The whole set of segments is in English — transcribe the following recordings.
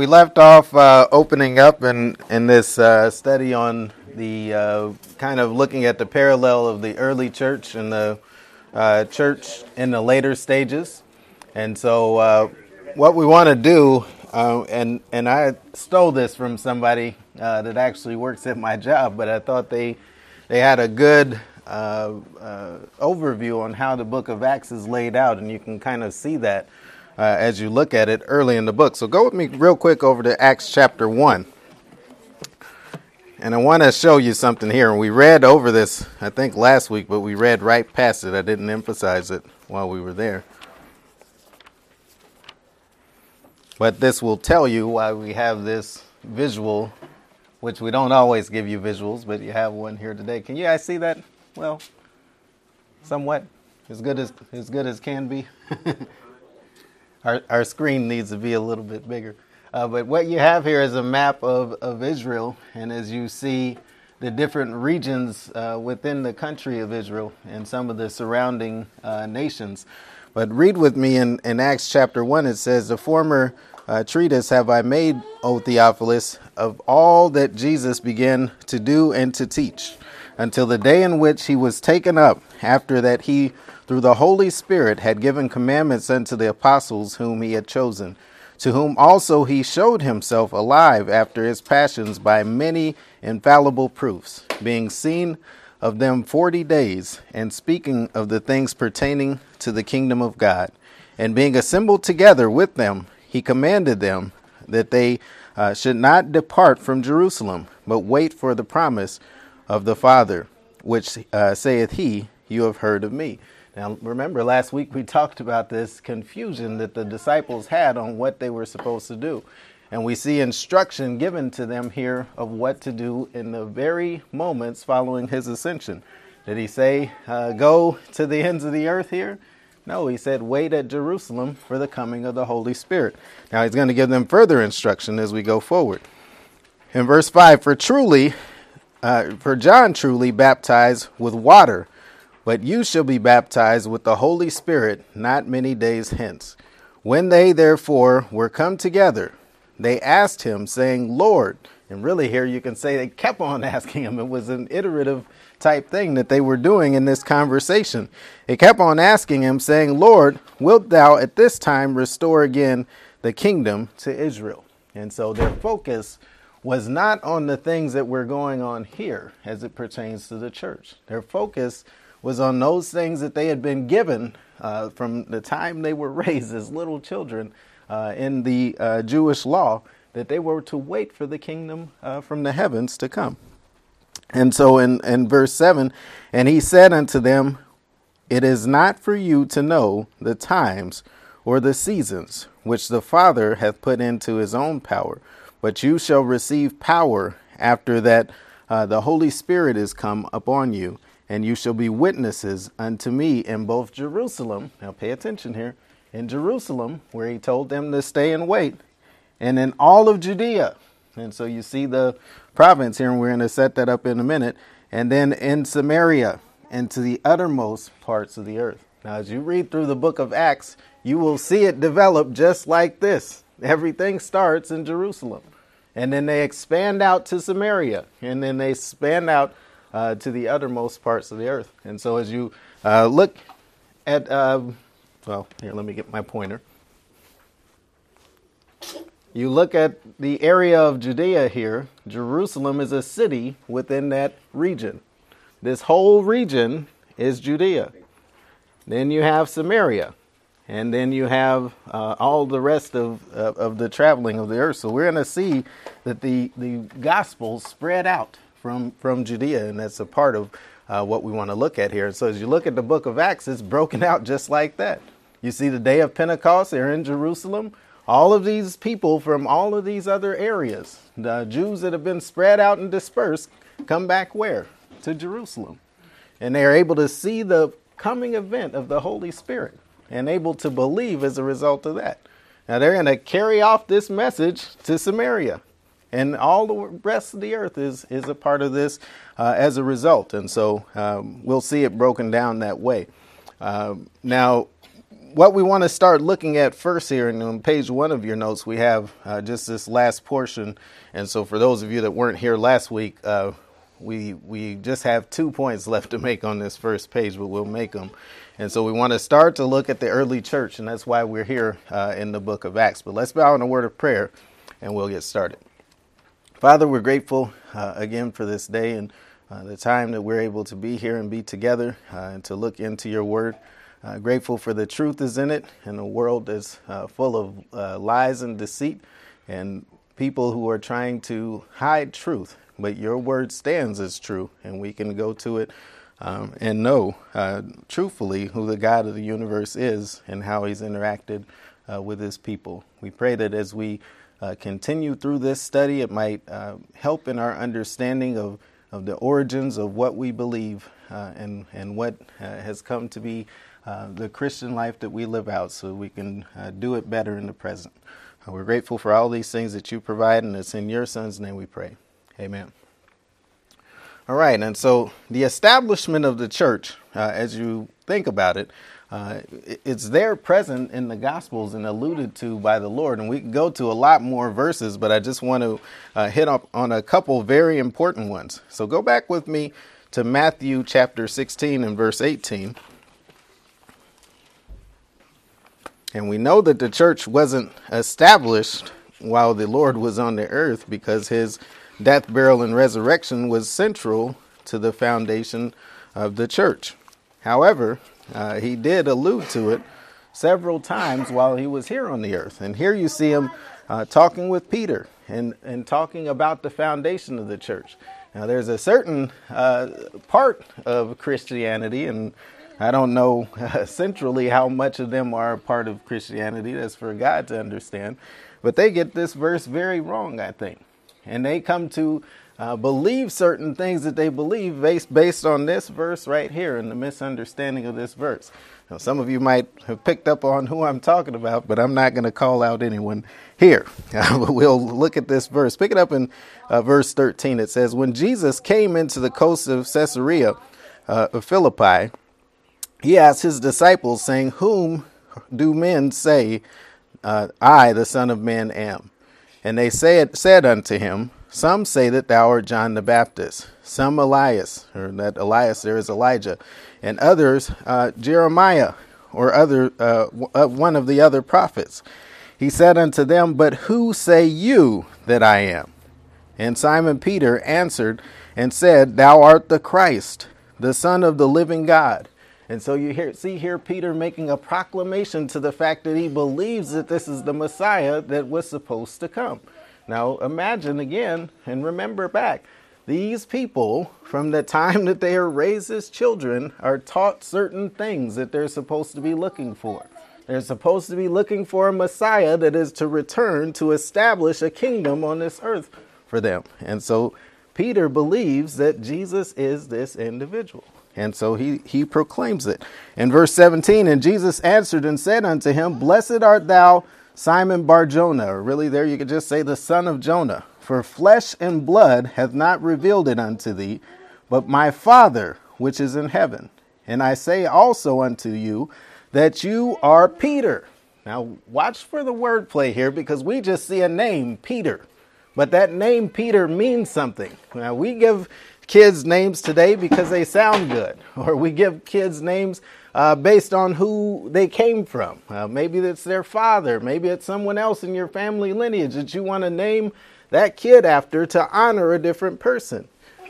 We left off uh, opening up in, in this uh, study on the uh, kind of looking at the parallel of the early church and the uh, church in the later stages. And so, uh, what we want to do, uh, and, and I stole this from somebody that actually works at my job, but I thought they, they had a good overview on how the book of Acts is laid out, and you can kind of see that uh, as you look at it early in the book. So go with me real quick over to Acts chapter 1. And I want to show you something here. And we read over this, I think, last week, but we read right past it. I didn't emphasize it while we were there. But this will tell you why we have this visual, which we don't always give you visuals, but you have one here today. Can you guys see that? Well, somewhat as good as as good as can be. our, our screen needs to be a little bit bigger. Uh, but what you have here is a map of, of Israel, and as you see the different regions uh, within the country of Israel and some of the surrounding uh, nations. But read with me in, in Acts chapter 1, it says, The former uh, treatise have I made, O Theophilus, of all that Jesus began to do and to teach, until the day in which he was taken up, after that he through the Holy Spirit had given commandments unto the apostles whom he had chosen, to whom also he showed himself alive after his passions by many infallible proofs, being seen of them forty days, and speaking of the things pertaining to the kingdom of God. And being assembled together with them, he commanded them that they uh, should not depart from Jerusalem, but wait for the promise of the Father, which uh, saith he, You have heard of me. Now, remember, last week we talked about this confusion that the disciples had on what they were supposed to do. And we see instruction given to them here of what to do in the very moments following his ascension. Did he say, uh, go to the ends of the earth here? No, he said, wait at Jerusalem for the coming of the Holy Spirit. Now, he's going to give them further instruction as we go forward. In verse 5, for truly, uh, for John truly baptized with water but you shall be baptized with the Holy Spirit not many days hence. When they therefore were come together, they asked him, saying, Lord, and really here you can say they kept on asking him. It was an iterative type thing that they were doing in this conversation. They kept on asking him, saying, Lord, wilt thou at this time restore again the kingdom to Israel? And so their focus was not on the things that were going on here as it pertains to the church. Their focus was on those things that they had been given uh, from the time they were raised as little children uh, in the uh, Jewish law, that they were to wait for the kingdom uh, from the heavens to come. And so in, in verse 7, and he said unto them, It is not for you to know the times or the seasons which the Father hath put into his own power, but you shall receive power after that uh, the Holy Spirit is come upon you and you shall be witnesses unto me in both Jerusalem. Now pay attention here. In Jerusalem, where he told them to stay and wait, and in all of Judea. And so you see the province here, and we're going to set that up in a minute. And then in Samaria, and to the uttermost parts of the earth. Now, as you read through the book of Acts, you will see it develop just like this. Everything starts in Jerusalem. And then they expand out to Samaria. And then they expand out uh, to the uttermost parts of the earth. And so as you uh, look at, uh, well, here, let me get my pointer. You look at the area of Judea here, Jerusalem is a city within that region. This whole region is Judea. Then you have Samaria. And then you have uh, all the rest of, uh, of the traveling of the earth. So we're going to see that the, the gospel spread out from, from Judea, and that's a part of uh, what we want to look at here. So as you look at the book of Acts, it's broken out just like that. You see the day of Pentecost, they're in Jerusalem. All of these people from all of these other areas, the Jews that have been spread out and dispersed, come back where? To Jerusalem. And they are able to see the coming event of the Holy Spirit and able to believe as a result of that. Now they're going to carry off this message to Samaria and all the rest of the earth is is a part of this uh, as a result. And so um, we'll see it broken down that way. Um, now, what we want to start looking at first here, and on page one of your notes, we have uh, just this last portion. And so, for those of you that weren't here last week, uh, we we just have two points left to make on this first page, but we'll make them. And so, we want to start to look at the early church, and that's why we're here uh, in the book of Acts. But let's bow in a word of prayer, and we'll get started. Father, we're grateful uh, again for this day and uh, the time that we're able to be here and be together uh, and to look into your word. Uh, grateful for the truth is in it, and the world is uh, full of uh, lies and deceit, and people who are trying to hide truth. But your word stands as true, and we can go to it um, and know truthfully who the God of the universe is and how He's interacted with His people. We pray that as we uh, continue through this study, it might help in our understanding of, of the origins of what we believe and and what has come to be uh, the Christian life that we live out so we can uh, do it better in the present. Uh, we're grateful for all these things that you provide, and it's in your Son's name we pray. Amen. All right, and so the establishment of the church, uh, as you think about it, uh, it's there present in the Gospels and alluded to by the Lord. And we can go to a lot more verses, but I just want to uh, hit up on a couple very important ones. So go back with me to Matthew chapter 16 and verse 18. And we know that the church wasn't established while the Lord was on the earth because his death, burial, and resurrection was central to the foundation of the church. However, uh, he did allude to it several times while he was here on the earth. And here you see him uh, talking with Peter and, and talking about the foundation of the church. Now, there's a certain uh, part of Christianity, and I don't know centrally how much of them are part of Christianity. That's for God to understand. But they get this verse very wrong, I think. And they come to uh, believe certain things that they believe based, based on this verse right here and the misunderstanding of this verse. Now, some of you might have picked up on who I'm talking about, but I'm not going to call out anyone here. Uh, we'll look at this verse. Pick it up in uh, verse 13. It says, When Jesus came into the coast of Caesarea uh, of Philippi, he asked his disciples, saying, Whom do men say uh, I, the Son of Man, am? And they said, said unto him, Some say that thou art John the Baptist, some Elias, or that Elias there is Elijah, and others uh, Jeremiah, or other uh, uh one of the other prophets. He said unto them, But who say you that I am? And Simon Peter answered and said, Thou art the Christ, the Son of the living God. And so you hear, see here Peter making a proclamation to the fact that he believes that this is the Messiah that was supposed to come. Now imagine again and remember back. These people, from the time that they are raised as children, are taught certain things that they're supposed to be looking for. They're supposed to be looking for a Messiah that is to return to establish a kingdom on this earth for them. And so Peter believes that Jesus is this individual. And so he, he proclaims it. In verse 17, and Jesus answered and said unto him, Blessed art thou, Simon Barjona, or really there you could just say the son of Jonah, for flesh and blood hath not revealed it unto thee, but my Father which is in heaven. And I say also unto you that you are Peter. Now, watch for the wordplay here because we just see a name, Peter. But that name, Peter, means something. Now, we give kids names today because they sound good, or we give kids names uh, based on who they came from. Uh, maybe it's their father, maybe it's someone else in your family lineage that you want to name that kid after to honor a different person.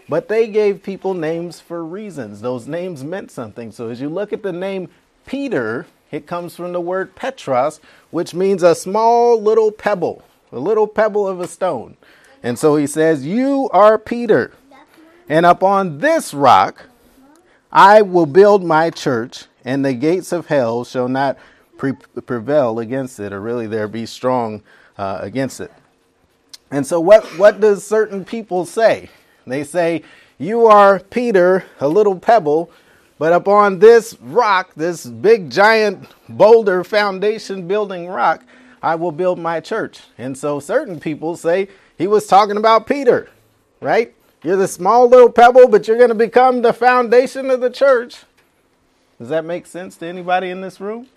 But they gave people names for reasons. Those names meant something. So as you look at the name Peter, it comes from the word Petros, which means a small little pebble, a little pebble of a stone. And so he says, You are Peter. And upon this rock I will build my church, and the gates of hell shall not pre- prevail against it, or really there be strong uh, against it. And so, what, what does certain people say? They say, You are Peter, a little pebble, but upon this rock, this big giant boulder foundation building rock, I will build my church. And so, certain people say he was talking about Peter, right? You're the small little pebble, but you're going to become the foundation of the church. Does that make sense to anybody in this room?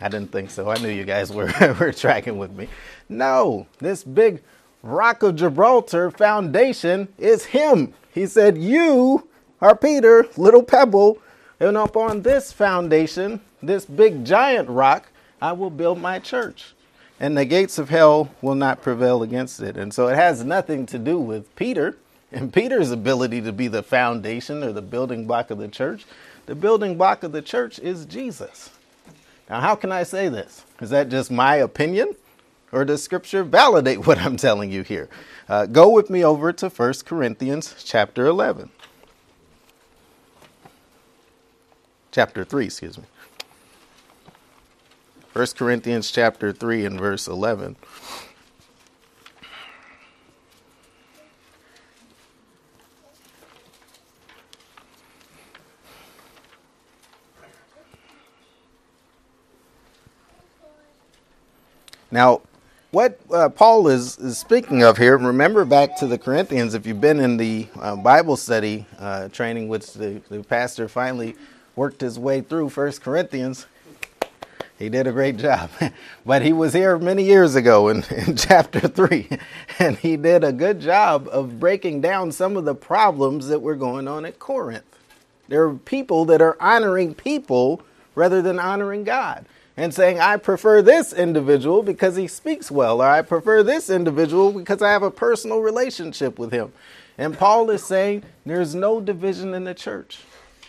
I didn't think so. I knew you guys were, were tracking with me. No, this big rock of Gibraltar foundation is him. He said, You are Peter, little pebble, and upon this foundation, this big giant rock, I will build my church. And the gates of hell will not prevail against it. And so it has nothing to do with Peter and Peter's ability to be the foundation or the building block of the church. The building block of the church is Jesus. Now, how can I say this? Is that just my opinion? Or does Scripture validate what I'm telling you here? Uh, go with me over to 1 Corinthians chapter 11. Chapter 3, excuse me. 1 Corinthians chapter 3 and verse 11. Now, what uh, Paul is, is speaking of here, remember back to the Corinthians, if you've been in the uh, Bible study uh, training, which the, the pastor finally worked his way through First Corinthians, he did a great job. but he was here many years ago in, in chapter 3, and he did a good job of breaking down some of the problems that were going on at Corinth. There are people that are honoring people rather than honoring God and saying, I prefer this individual because he speaks well, or I prefer this individual because I have a personal relationship with him. And Paul is saying there's no division in the church.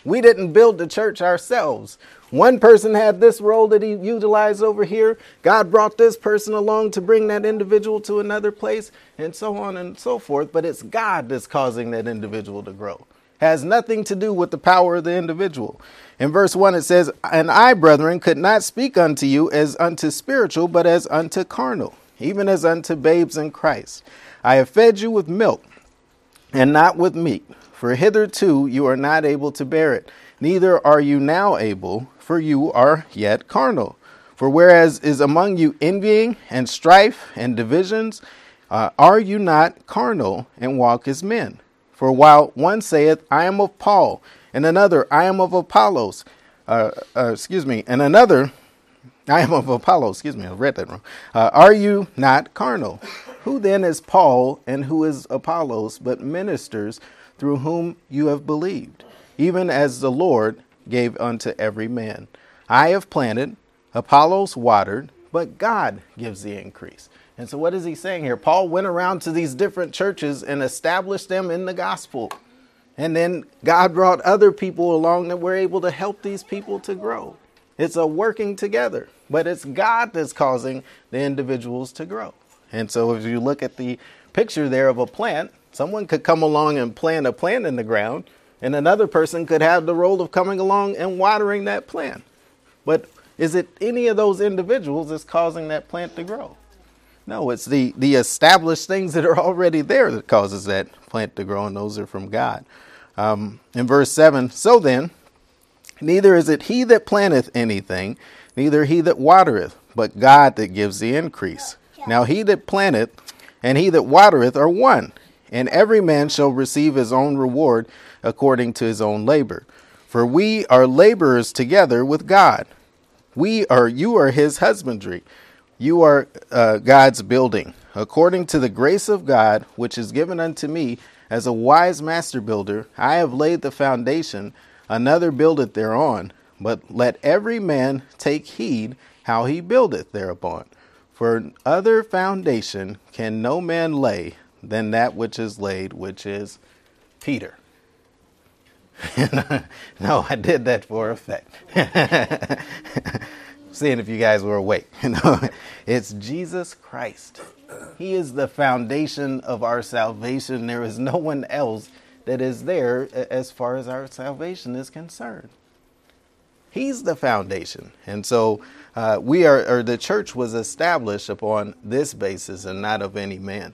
We didn't build the church ourselves. One person had this role that he utilized over here. God brought this person along to bring that individual to another place, and so on and so forth. But it's God that's causing that individual to grow. Has nothing to do with the power of the individual. In verse 1, it says, And I, brethren, could not speak unto you as unto spiritual, but as unto carnal, even as unto babes in Christ. I have fed you with milk, and not with meat, for hitherto you are not able to bear it, neither are you now able, for you are yet carnal. For whereas is among you envying and strife and divisions, uh, are you not carnal and walk as men? For while one saith, I am of Paul, and another, I am of Apollos. Uh, uh, excuse me, and another, I am of Apollos. Excuse me, I read that wrong. Uh, are you not carnal? Who then is Paul and who is Apollos, but ministers through whom you have believed, even as the Lord gave unto every man? I have planted, Apollos watered, but God gives the increase. And so, what is he saying here? Paul went around to these different churches and established them in the gospel. And then God brought other people along that were able to help these people to grow. It's a working together, but it's God that's causing the individuals to grow. And so if you look at the picture there of a plant, someone could come along and plant a plant in the ground, and another person could have the role of coming along and watering that plant. But is it any of those individuals that's causing that plant to grow? No, it's the, the established things that are already there that causes that plant to grow, and those are from God. Um, in verse 7, so then, neither is it he that planteth anything, neither he that watereth, but God that gives the increase. Now he that planteth and he that watereth are one, and every man shall receive his own reward according to his own labor. For we are laborers together with God. We are you are his husbandry. You are uh, God's building, according to the grace of God which is given unto me as a wise master builder, I have laid the foundation, another buildeth thereon. But let every man take heed how he buildeth thereupon. For other foundation can no man lay than that which is laid, which is Peter. no, I did that for effect. Seeing if you guys were awake. it's Jesus Christ. He is the foundation of our salvation. There is no one else that is there as far as our salvation is concerned. He's the foundation. And so uh, we are, or the church was established upon this basis and not of any man.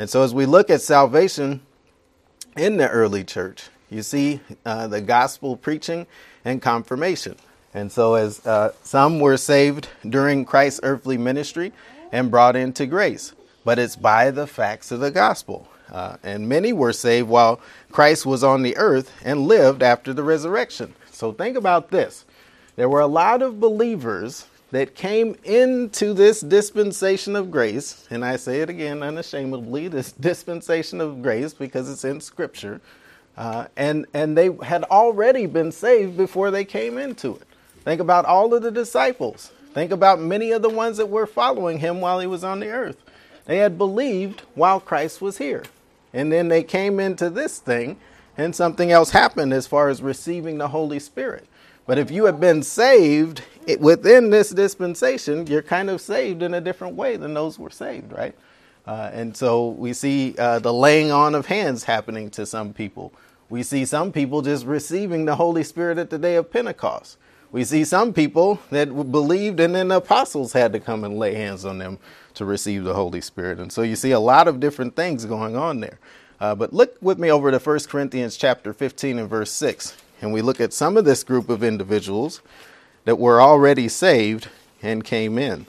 And so as we look at salvation in the early church, you see uh, the gospel preaching and confirmation. And so, as uh, some were saved during Christ's earthly ministry, and brought into grace. But it's by the facts of the gospel. Uh, and many were saved while Christ was on the earth and lived after the resurrection. So think about this. There were a lot of believers that came into this dispensation of grace, and I say it again unashamedly, this dispensation of grace because it's in Scripture, uh, and and they had already been saved before they came into it. Think about all of the disciples. Think about many of the ones that were following him while he was on the earth. They had believed while Christ was here, and then they came into this thing, and something else happened as far as receiving the Holy Spirit. But if you have been saved within this dispensation, you're kind of saved in a different way than those were saved, right? Uh, and so we see uh, the laying on of hands happening to some people. We see some people just receiving the Holy Spirit at the day of Pentecost. We see some people that believed and then the apostles had to come and lay hands on them to receive the Holy Spirit. And so you see a lot of different things going on there. Uh, but look with me over to 1 Corinthians chapter 15 and verse 6 and we look at some of this group of individuals that were already saved and came in.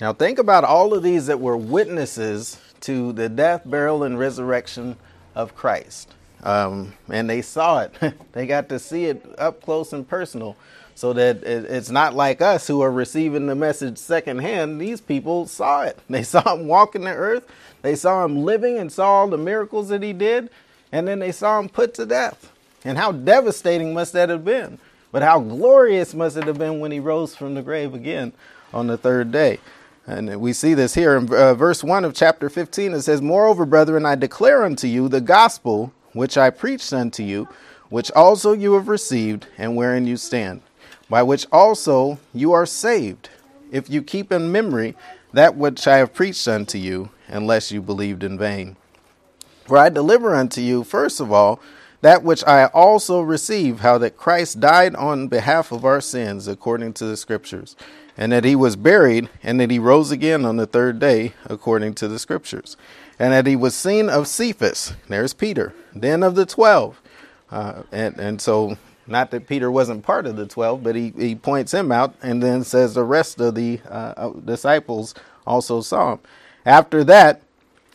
Now, think about all of these that were witnesses to the death, burial, and resurrection of Christ. Um, and they saw it, they got to see it up close and personal so that it's not like us who are receiving the message secondhand. These people saw it. They saw him walking the earth, they saw him living and saw all the miracles that he did, and then they saw him put to death. And how devastating must that have been? But how glorious must it have been when he rose from the grave again on the third day? And we see this here in uh, verse 1 of chapter 15. It says, Moreover, brethren, I declare unto you the gospel which I preached unto you, which also you have received, and wherein you stand by which also you are saved, if you keep in memory that which I have preached unto you, unless you believed in vain. For I deliver unto you, first of all, that which I also received, how that Christ died on behalf of our sins, according to the Scriptures, and that he was buried, and that he rose again on the third day, according to the Scriptures, and that he was seen of Cephas, there's Peter, then of the twelve. Uh, and, and so not that Peter wasn't part of the 12, but he, he points him out and then says the rest of the uh, uh, disciples also saw him. After that,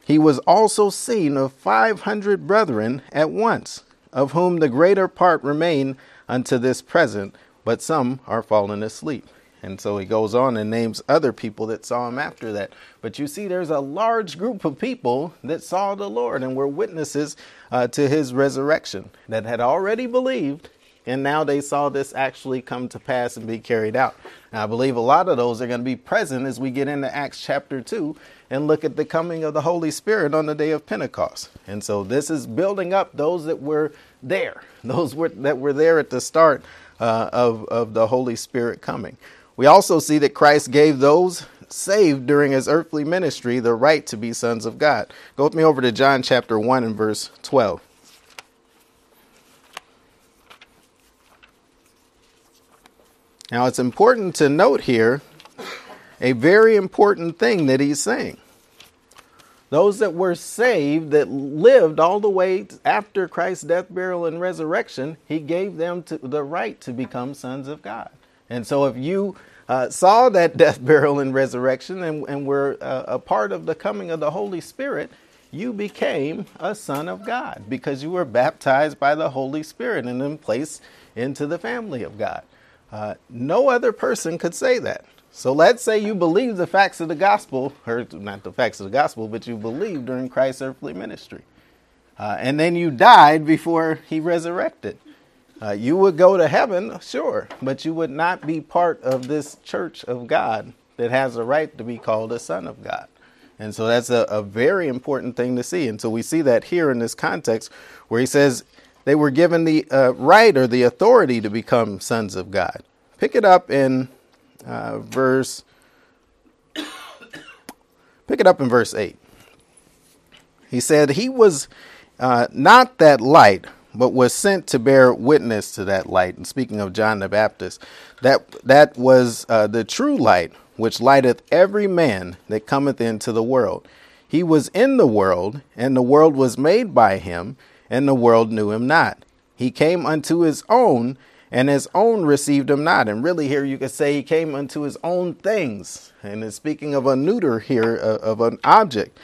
he was also seen of 500 brethren at once, of whom the greater part remain unto this present, but some are fallen asleep. And so he goes on and names other people that saw him after that. But you see, there's a large group of people that saw the Lord and were witnesses uh, to his resurrection that had already believed and now they saw this actually come to pass and be carried out. And I believe a lot of those are going to be present as we get into Acts chapter 2 and look at the coming of the Holy Spirit on the day of Pentecost. And so this is building up those that were there, those were, that were there at the start uh, of, of the Holy Spirit coming. We also see that Christ gave those saved during his earthly ministry the right to be sons of God. Go with me over to John chapter 1 and verse 12. Now, it's important to note here a very important thing that he's saying. Those that were saved, that lived all the way after Christ's death, burial, and resurrection, he gave them the right to become sons of God. And so, if you uh, saw that death, burial, and resurrection and, and were uh, a part of the coming of the Holy Spirit, you became a son of God because you were baptized by the Holy Spirit and then placed into the family of God. Uh, no other person could say that. So let's say you believe the facts of the gospel, or not the facts of the gospel, but you believe during Christ's earthly ministry. Uh, and then you died before he resurrected. Uh, you would go to heaven, sure, but you would not be part of this church of God that has a right to be called a son of God. And so that's a, a very important thing to see. And so we see that here in this context where he says, they were given the uh, right or the authority to become sons of God. Pick it up in uh, verse. Pick it up in verse 8. He said, He was uh, not that light, but was sent to bear witness to that light. And speaking of John the Baptist, that, that was uh, the true light, which lighteth every man that cometh into the world. He was in the world, and the world was made by him, and the world knew him not. He came unto his own, and his own received him not. And really, here you could say he came unto his own things. And it's speaking of a neuter here, uh, of an object,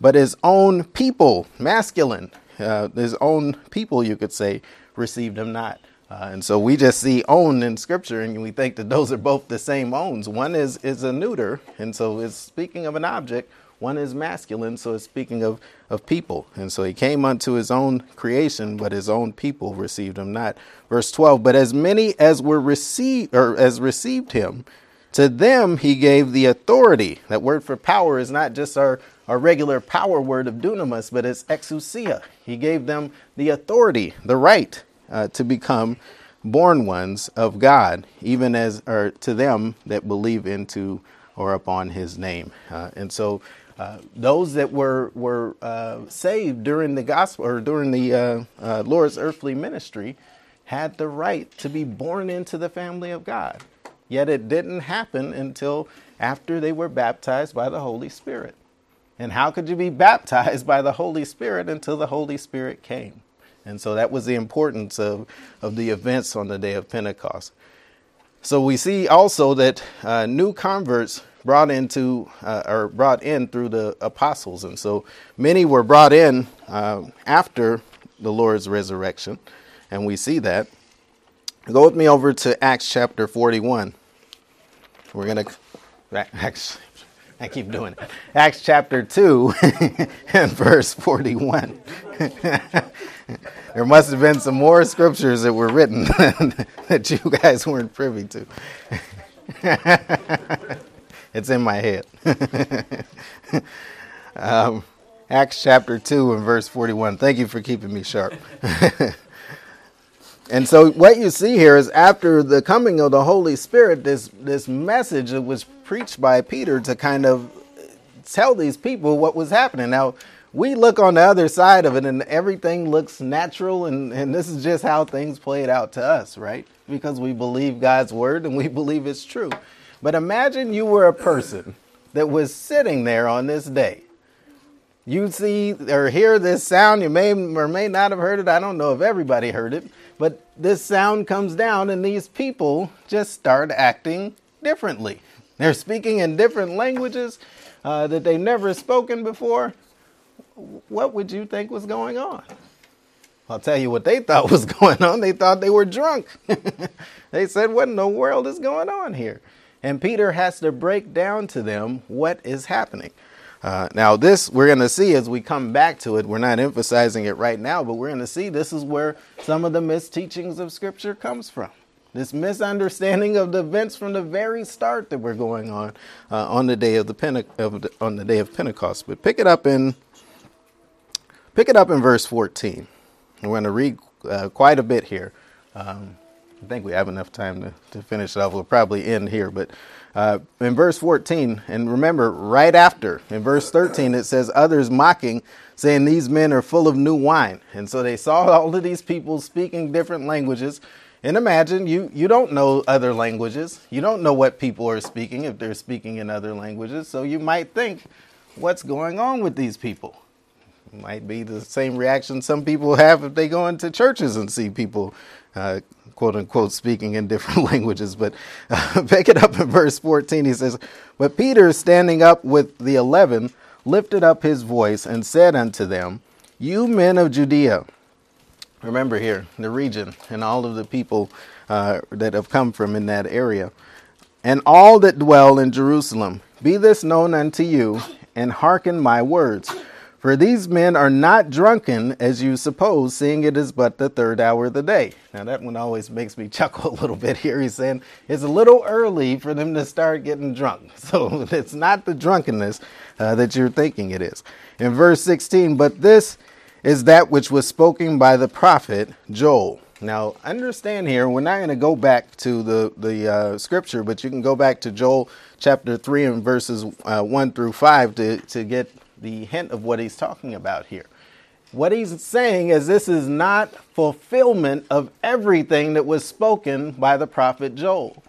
but his own people, masculine, uh, his own people, you could say, received him not. Uh, and so we just see own in scripture and we think that those are both the same owns. One is, is a neuter, and so it's speaking of an object. One is masculine, so it's speaking of, of people. And so he came unto his own creation, but his own people received him not. Verse 12, but as many as were received or as received him, to them he gave the authority. That word for power is not just our, our regular power word of dunamis, but it's exousia. He gave them the authority, the right uh, to become born ones of God, even as or to them that believe into or upon His name. Uh, and so, uh, those that were were uh, saved during the gospel or during the uh, uh, Lord's earthly ministry had the right to be born into the family of God. Yet it didn't happen until after they were baptized by the Holy Spirit. And how could you be baptized by the Holy Spirit until the Holy Spirit came? And so that was the importance of, of the events on the day of Pentecost. So we see also that uh, new converts brought into uh, or brought in through the apostles, and so many were brought in uh, after the Lord's resurrection, and we see that. Go with me over to Acts chapter forty-one. We're gonna Acts. I keep doing it. Acts chapter 2 and verse 41. there must have been some more scriptures that were written that you guys weren't privy to. It's in my head. um, Acts chapter 2 and verse 41. Thank you for keeping me sharp. and so what you see here is after the coming of the Holy Spirit, this, this message that was preached by Peter to kind of tell these people what was happening. Now, we look on the other side of it and everything looks natural and, and this is just how things played out to us, right? Because we believe God's word and we believe it's true. But imagine you were a person that was sitting there on this day. You see or hear this sound, you may or may not have heard it. I don't know if everybody heard it, but this sound comes down and these people just start acting differently. They're speaking in different languages uh, that they've never spoken before what would you think was going on? I'll tell you what they thought was going on. They thought they were drunk. they said, What in the world is going on here? And Peter has to break down to them what is happening. Uh, now, this we're going to see as we come back to it. We're not emphasizing it right now, but we're going to see this is where some of the misteachings of Scripture comes from. This misunderstanding of the events from the very start that we're going on uh, on the day of the, Pente- of the on the day of Pentecost. But pick it up in Pick it up in verse 14. We're going to read uh, quite a bit here. Um, I think we have enough time to, to finish it off. We'll probably end here. But uh, in verse 14, and remember, right after, in verse 13, it says, Others mocking, saying, These men are full of new wine. And so they saw all of these people speaking different languages. And imagine you, you don't know other languages. You don't know what people are speaking if they're speaking in other languages. So you might think, What's going on with these people? might be the same reaction some people have if they go into churches and see people, uh, quote unquote, speaking in different languages. But uh, pick it up in verse 14. He says, But Peter, standing up with the eleven, lifted up his voice and said unto them, You men of Judea, remember here, the region, and all of the people uh, that have come from in that area, and all that dwell in Jerusalem, be this known unto you, and hearken my words. For these men are not drunken as you suppose, seeing it is but the third hour of the day. Now, that one always makes me chuckle a little bit here. He's saying it's a little early for them to start getting drunk. So it's not the drunkenness uh, that you're thinking it is. In verse 16, but this is that which was spoken by the prophet Joel. Now, understand here, we're not going to go back to the, the uh, scripture, but you can go back to Joel chapter 3 and verses uh, 1 through 5 to, to get the hint of what he's talking about here. What he's saying is this is not fulfillment of everything that was spoken by the prophet Joel.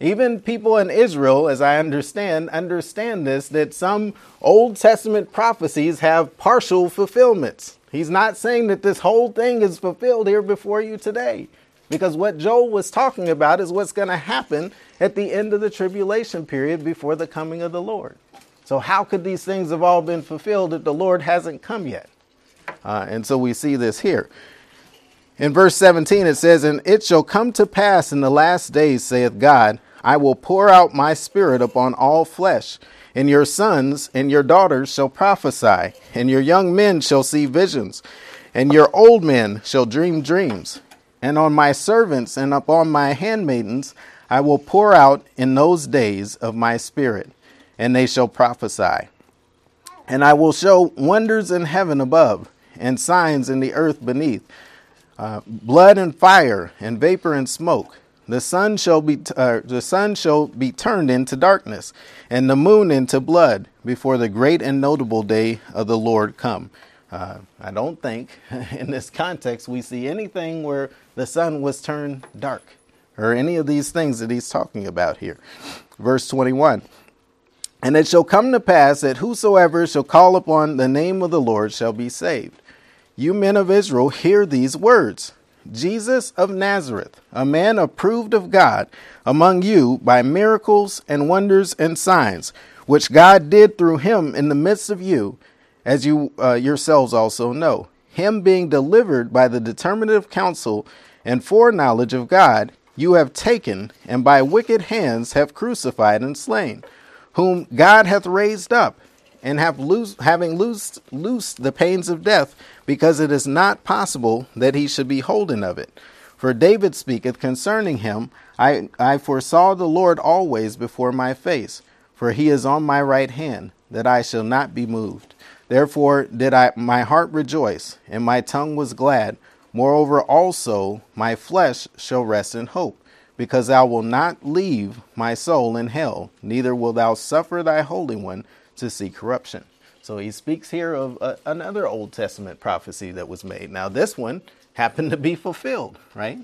Even people in Israel, as I understand, understand this that some Old Testament prophecies have partial fulfillments. He's not saying that this whole thing is fulfilled here before you today. Because what Joel was talking about is what's going to happen at the end of the tribulation period before the coming of the Lord. So, how could these things have all been fulfilled if the Lord hasn't come yet? Uh, and so we see this here. In verse 17, it says, And it shall come to pass in the last days, saith God, I will pour out my spirit upon all flesh, and your sons and your daughters shall prophesy, and your young men shall see visions, and your old men shall dream dreams. And on my servants and upon my handmaidens I will pour out in those days of my spirit and they shall prophesy. And I will show wonders in heaven above, and signs in the earth beneath uh, blood and fire, and vapor and smoke. The sun shall be uh, the sun shall be turned into darkness, and the moon into blood, before the great and notable day of the Lord come. Uh, I don't think in this context we see anything where the sun was turned dark, or any of these things that he's talking about here. Verse 21. And it shall come to pass that whosoever shall call upon the name of the Lord shall be saved. You men of Israel, hear these words Jesus of Nazareth, a man approved of God among you by miracles and wonders and signs, which God did through him in the midst of you, as you uh, yourselves also know. Him being delivered by the determinative counsel and foreknowledge of God, you have taken, and by wicked hands have crucified and slain whom God hath raised up, and have loosed, having loosed, loosed the pains of death, because it is not possible that he should be holden of it. For David speaketh concerning him, I, I foresaw the Lord always before my face, for he is on my right hand, that I shall not be moved. Therefore did I my heart rejoice, and my tongue was glad. Moreover also my flesh shall rest in hope because thou wilt not leave my soul in hell, neither will thou suffer thy Holy One to see corruption. So he speaks here of uh, another Old Testament prophecy that was made. Now, this one happened to be fulfilled, right?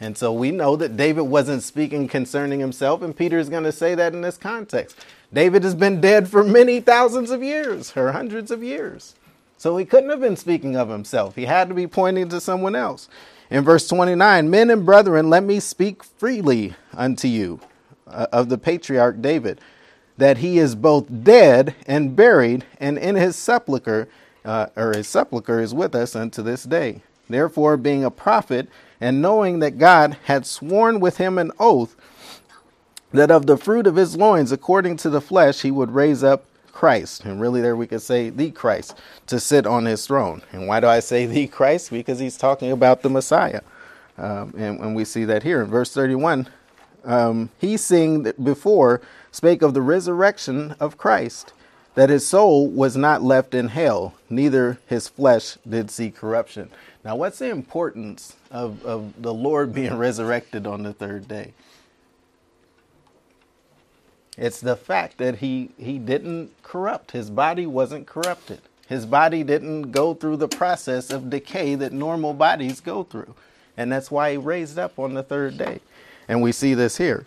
And so we know that David wasn't speaking concerning himself, and Peter is going to say that in this context. David has been dead for many thousands of years, or hundreds of years. So he couldn't have been speaking of himself. He had to be pointing to someone else. In verse 29, men and brethren, let me speak freely unto you uh, of the patriarch David, that he is both dead and buried, and in his sepulchre, uh, or his sepulchre is with us unto this day. Therefore, being a prophet, and knowing that God had sworn with him an oath, that of the fruit of his loins, according to the flesh, he would raise up Christ. And really, there we could say the Christ to sit on his throne. And why do I say the Christ? Because he's talking about the Messiah. Um, and, and, we see that here in verse 31. Um, he seeing before spake of the resurrection of Christ, that his soul was not left in hell, neither his flesh did see corruption. Now, what's the importance of, of the Lord being resurrected on the third day? It's the fact that he, he didn't corrupt. His body wasn't corrupted. His body didn't go through the process of decay that normal bodies go through. And that's why he raised up on the third day. And we see this here.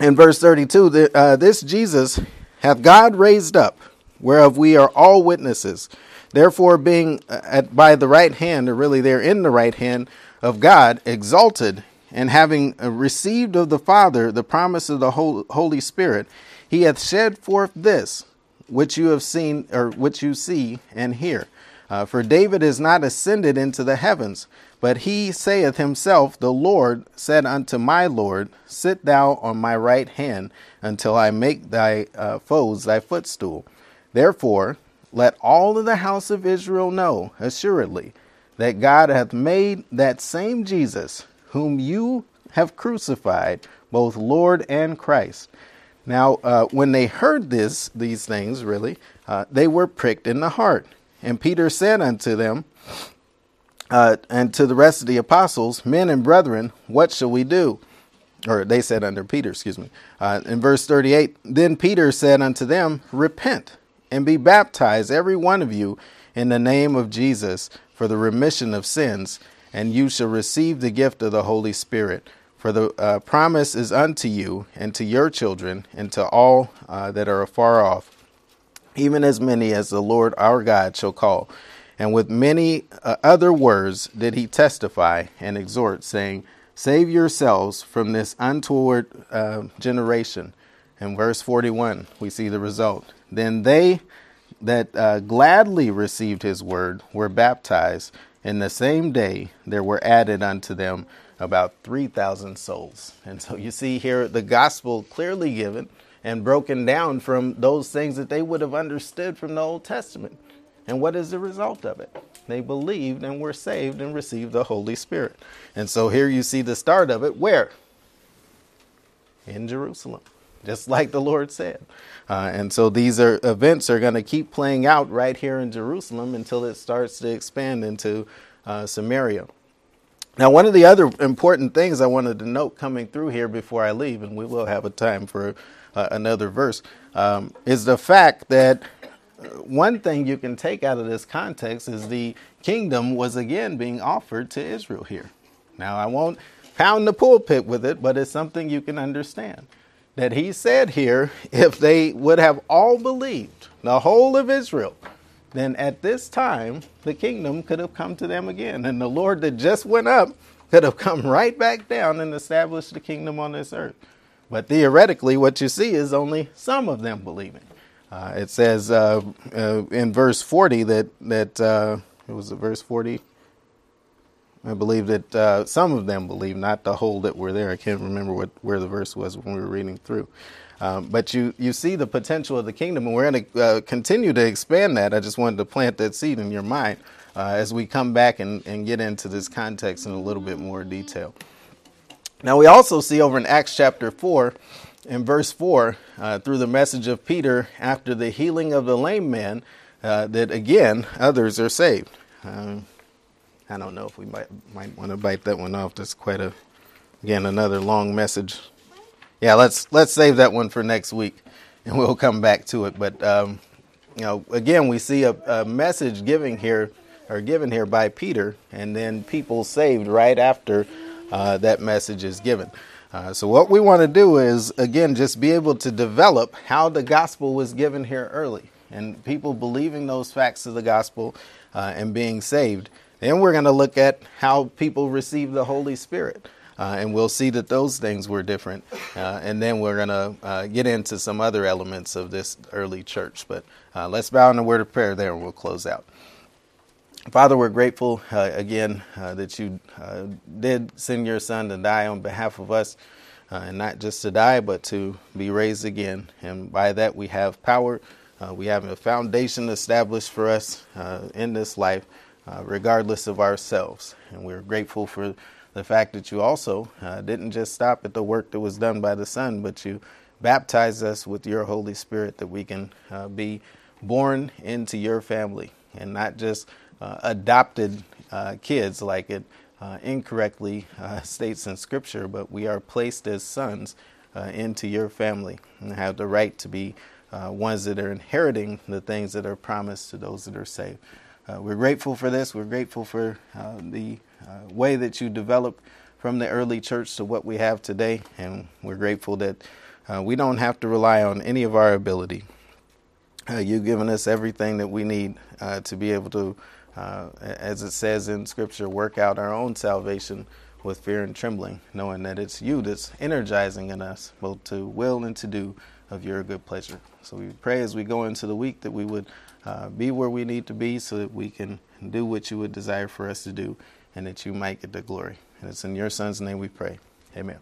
In verse 32, the, uh, this Jesus hath God raised up, whereof we are all witnesses. Therefore, being uh, at, by the right hand, or really they're in the right hand of God, exalted and having uh, received of the Father the promise of the Holy Spirit, he hath shed forth this, which you have seen, or which you see and hear. Uh, for David is not ascended into the heavens, but he saith himself, The Lord said unto my Lord, Sit thou on my right hand until I make thy uh, foes thy footstool. Therefore, let all of the house of Israel know assuredly that God hath made that same Jesus whom you have crucified, both Lord and Christ. Now, uh, when they heard this, these things, really, uh, they were pricked in the heart. And Peter said unto them, uh, and to the rest of the apostles, Men and brethren, what shall we do? Or they said under Peter, excuse me. Uh, in verse 38, Then Peter said unto them, Repent and be baptized, every one of you, in the name of Jesus, for the remission of sins and you shall receive the gift of the Holy Spirit. For the uh, promise is unto you and to your children and to all uh, that are afar off, even as many as the Lord our God shall call. And with many uh, other words did he testify and exhort, saying, Save yourselves from this untoward uh, generation. In verse 41, we see the result. Then they that uh, gladly received his word were baptized. In the same day, there were added unto them about 3,000 souls. And so you see here the gospel clearly given and broken down from those things that they would have understood from the Old Testament. And what is the result of it? They believed and were saved and received the Holy Spirit. And so here you see the start of it. Where? In Jerusalem, just like the Lord said. Uh, and so these are events are going to keep playing out right here in Jerusalem until it starts to expand into uh, Samaria. Now, one of the other important things I wanted to note coming through here before I leave, and we will have a time for uh, another verse, um, is the fact that one thing you can take out of this context is the kingdom was again being offered to Israel here. Now, I won't pound the pulpit with it, but it's something you can understand. That he said here, if they would have all believed, the whole of Israel, then at this time the kingdom could have come to them again. And the Lord that just went up could have come right back down and established the kingdom on this earth. But theoretically, what you see is only some of them believing. Uh, it says uh, uh, in verse 40 that that uh, it was verse 40. I believe that uh, some of them believe, not the whole that were there. I can't remember what where the verse was when we were reading through. Um, but you you see the potential of the kingdom, and we're going to uh, continue to expand that. I just wanted to plant that seed in your mind as we come back and, and get into this context in a little bit more detail. Now we also see over in Acts chapter four in verse 4, uh, through the message of Peter after the healing of the lame man, uh, that again others are saved. Uh, I don't know if we might might want to bite that one off. That's quite a again another long message. Yeah, let's let's save that one for next week, and we'll come back to it. But um, you know, again, we see a, a message giving here or given here by Peter, and then people saved right after uh, that message is given. Uh, so, what we want to do is, again, just be able to develop how the gospel was given here early and people believing those facts of the gospel uh, and being saved. Then we're going to look at how people receive the Holy Spirit. Uh, and we'll see that those things were different. Uh, and then we're going to uh, get into some other elements of this early church. But uh, let's bow in a word of prayer there and we'll close out. Father, we're grateful uh, again uh, that you did send your son to die on behalf of us, and not just to die, but to be raised again. And by that, we have power. We have a foundation established for us in this life, regardless of ourselves. And we're grateful for the fact that you also didn't just stop at the work that was done by the Son, but you baptized us with your Holy Spirit that we can be born into your family and not just uh, adopted uh, kids, like it uh, incorrectly states in Scripture, but we are placed as sons into your family and have the right to be ones that are inheriting the things that are promised to those that are saved. We're grateful for this. We're grateful for the way that you developed from the early church to what we have today, and we're grateful that uh, we don't have to rely on any of our ability. Uh, you've given us everything that we need uh, to be able to uh, as it says in Scripture, work out our own salvation with fear and trembling, knowing that it's you that's energizing in us both to will and to do of your good pleasure. So we pray as we go into the week that we would uh, be where we need to be so that we can do what you would desire for us to do and that you might get the glory. And it's in your Son's name we pray. Amen.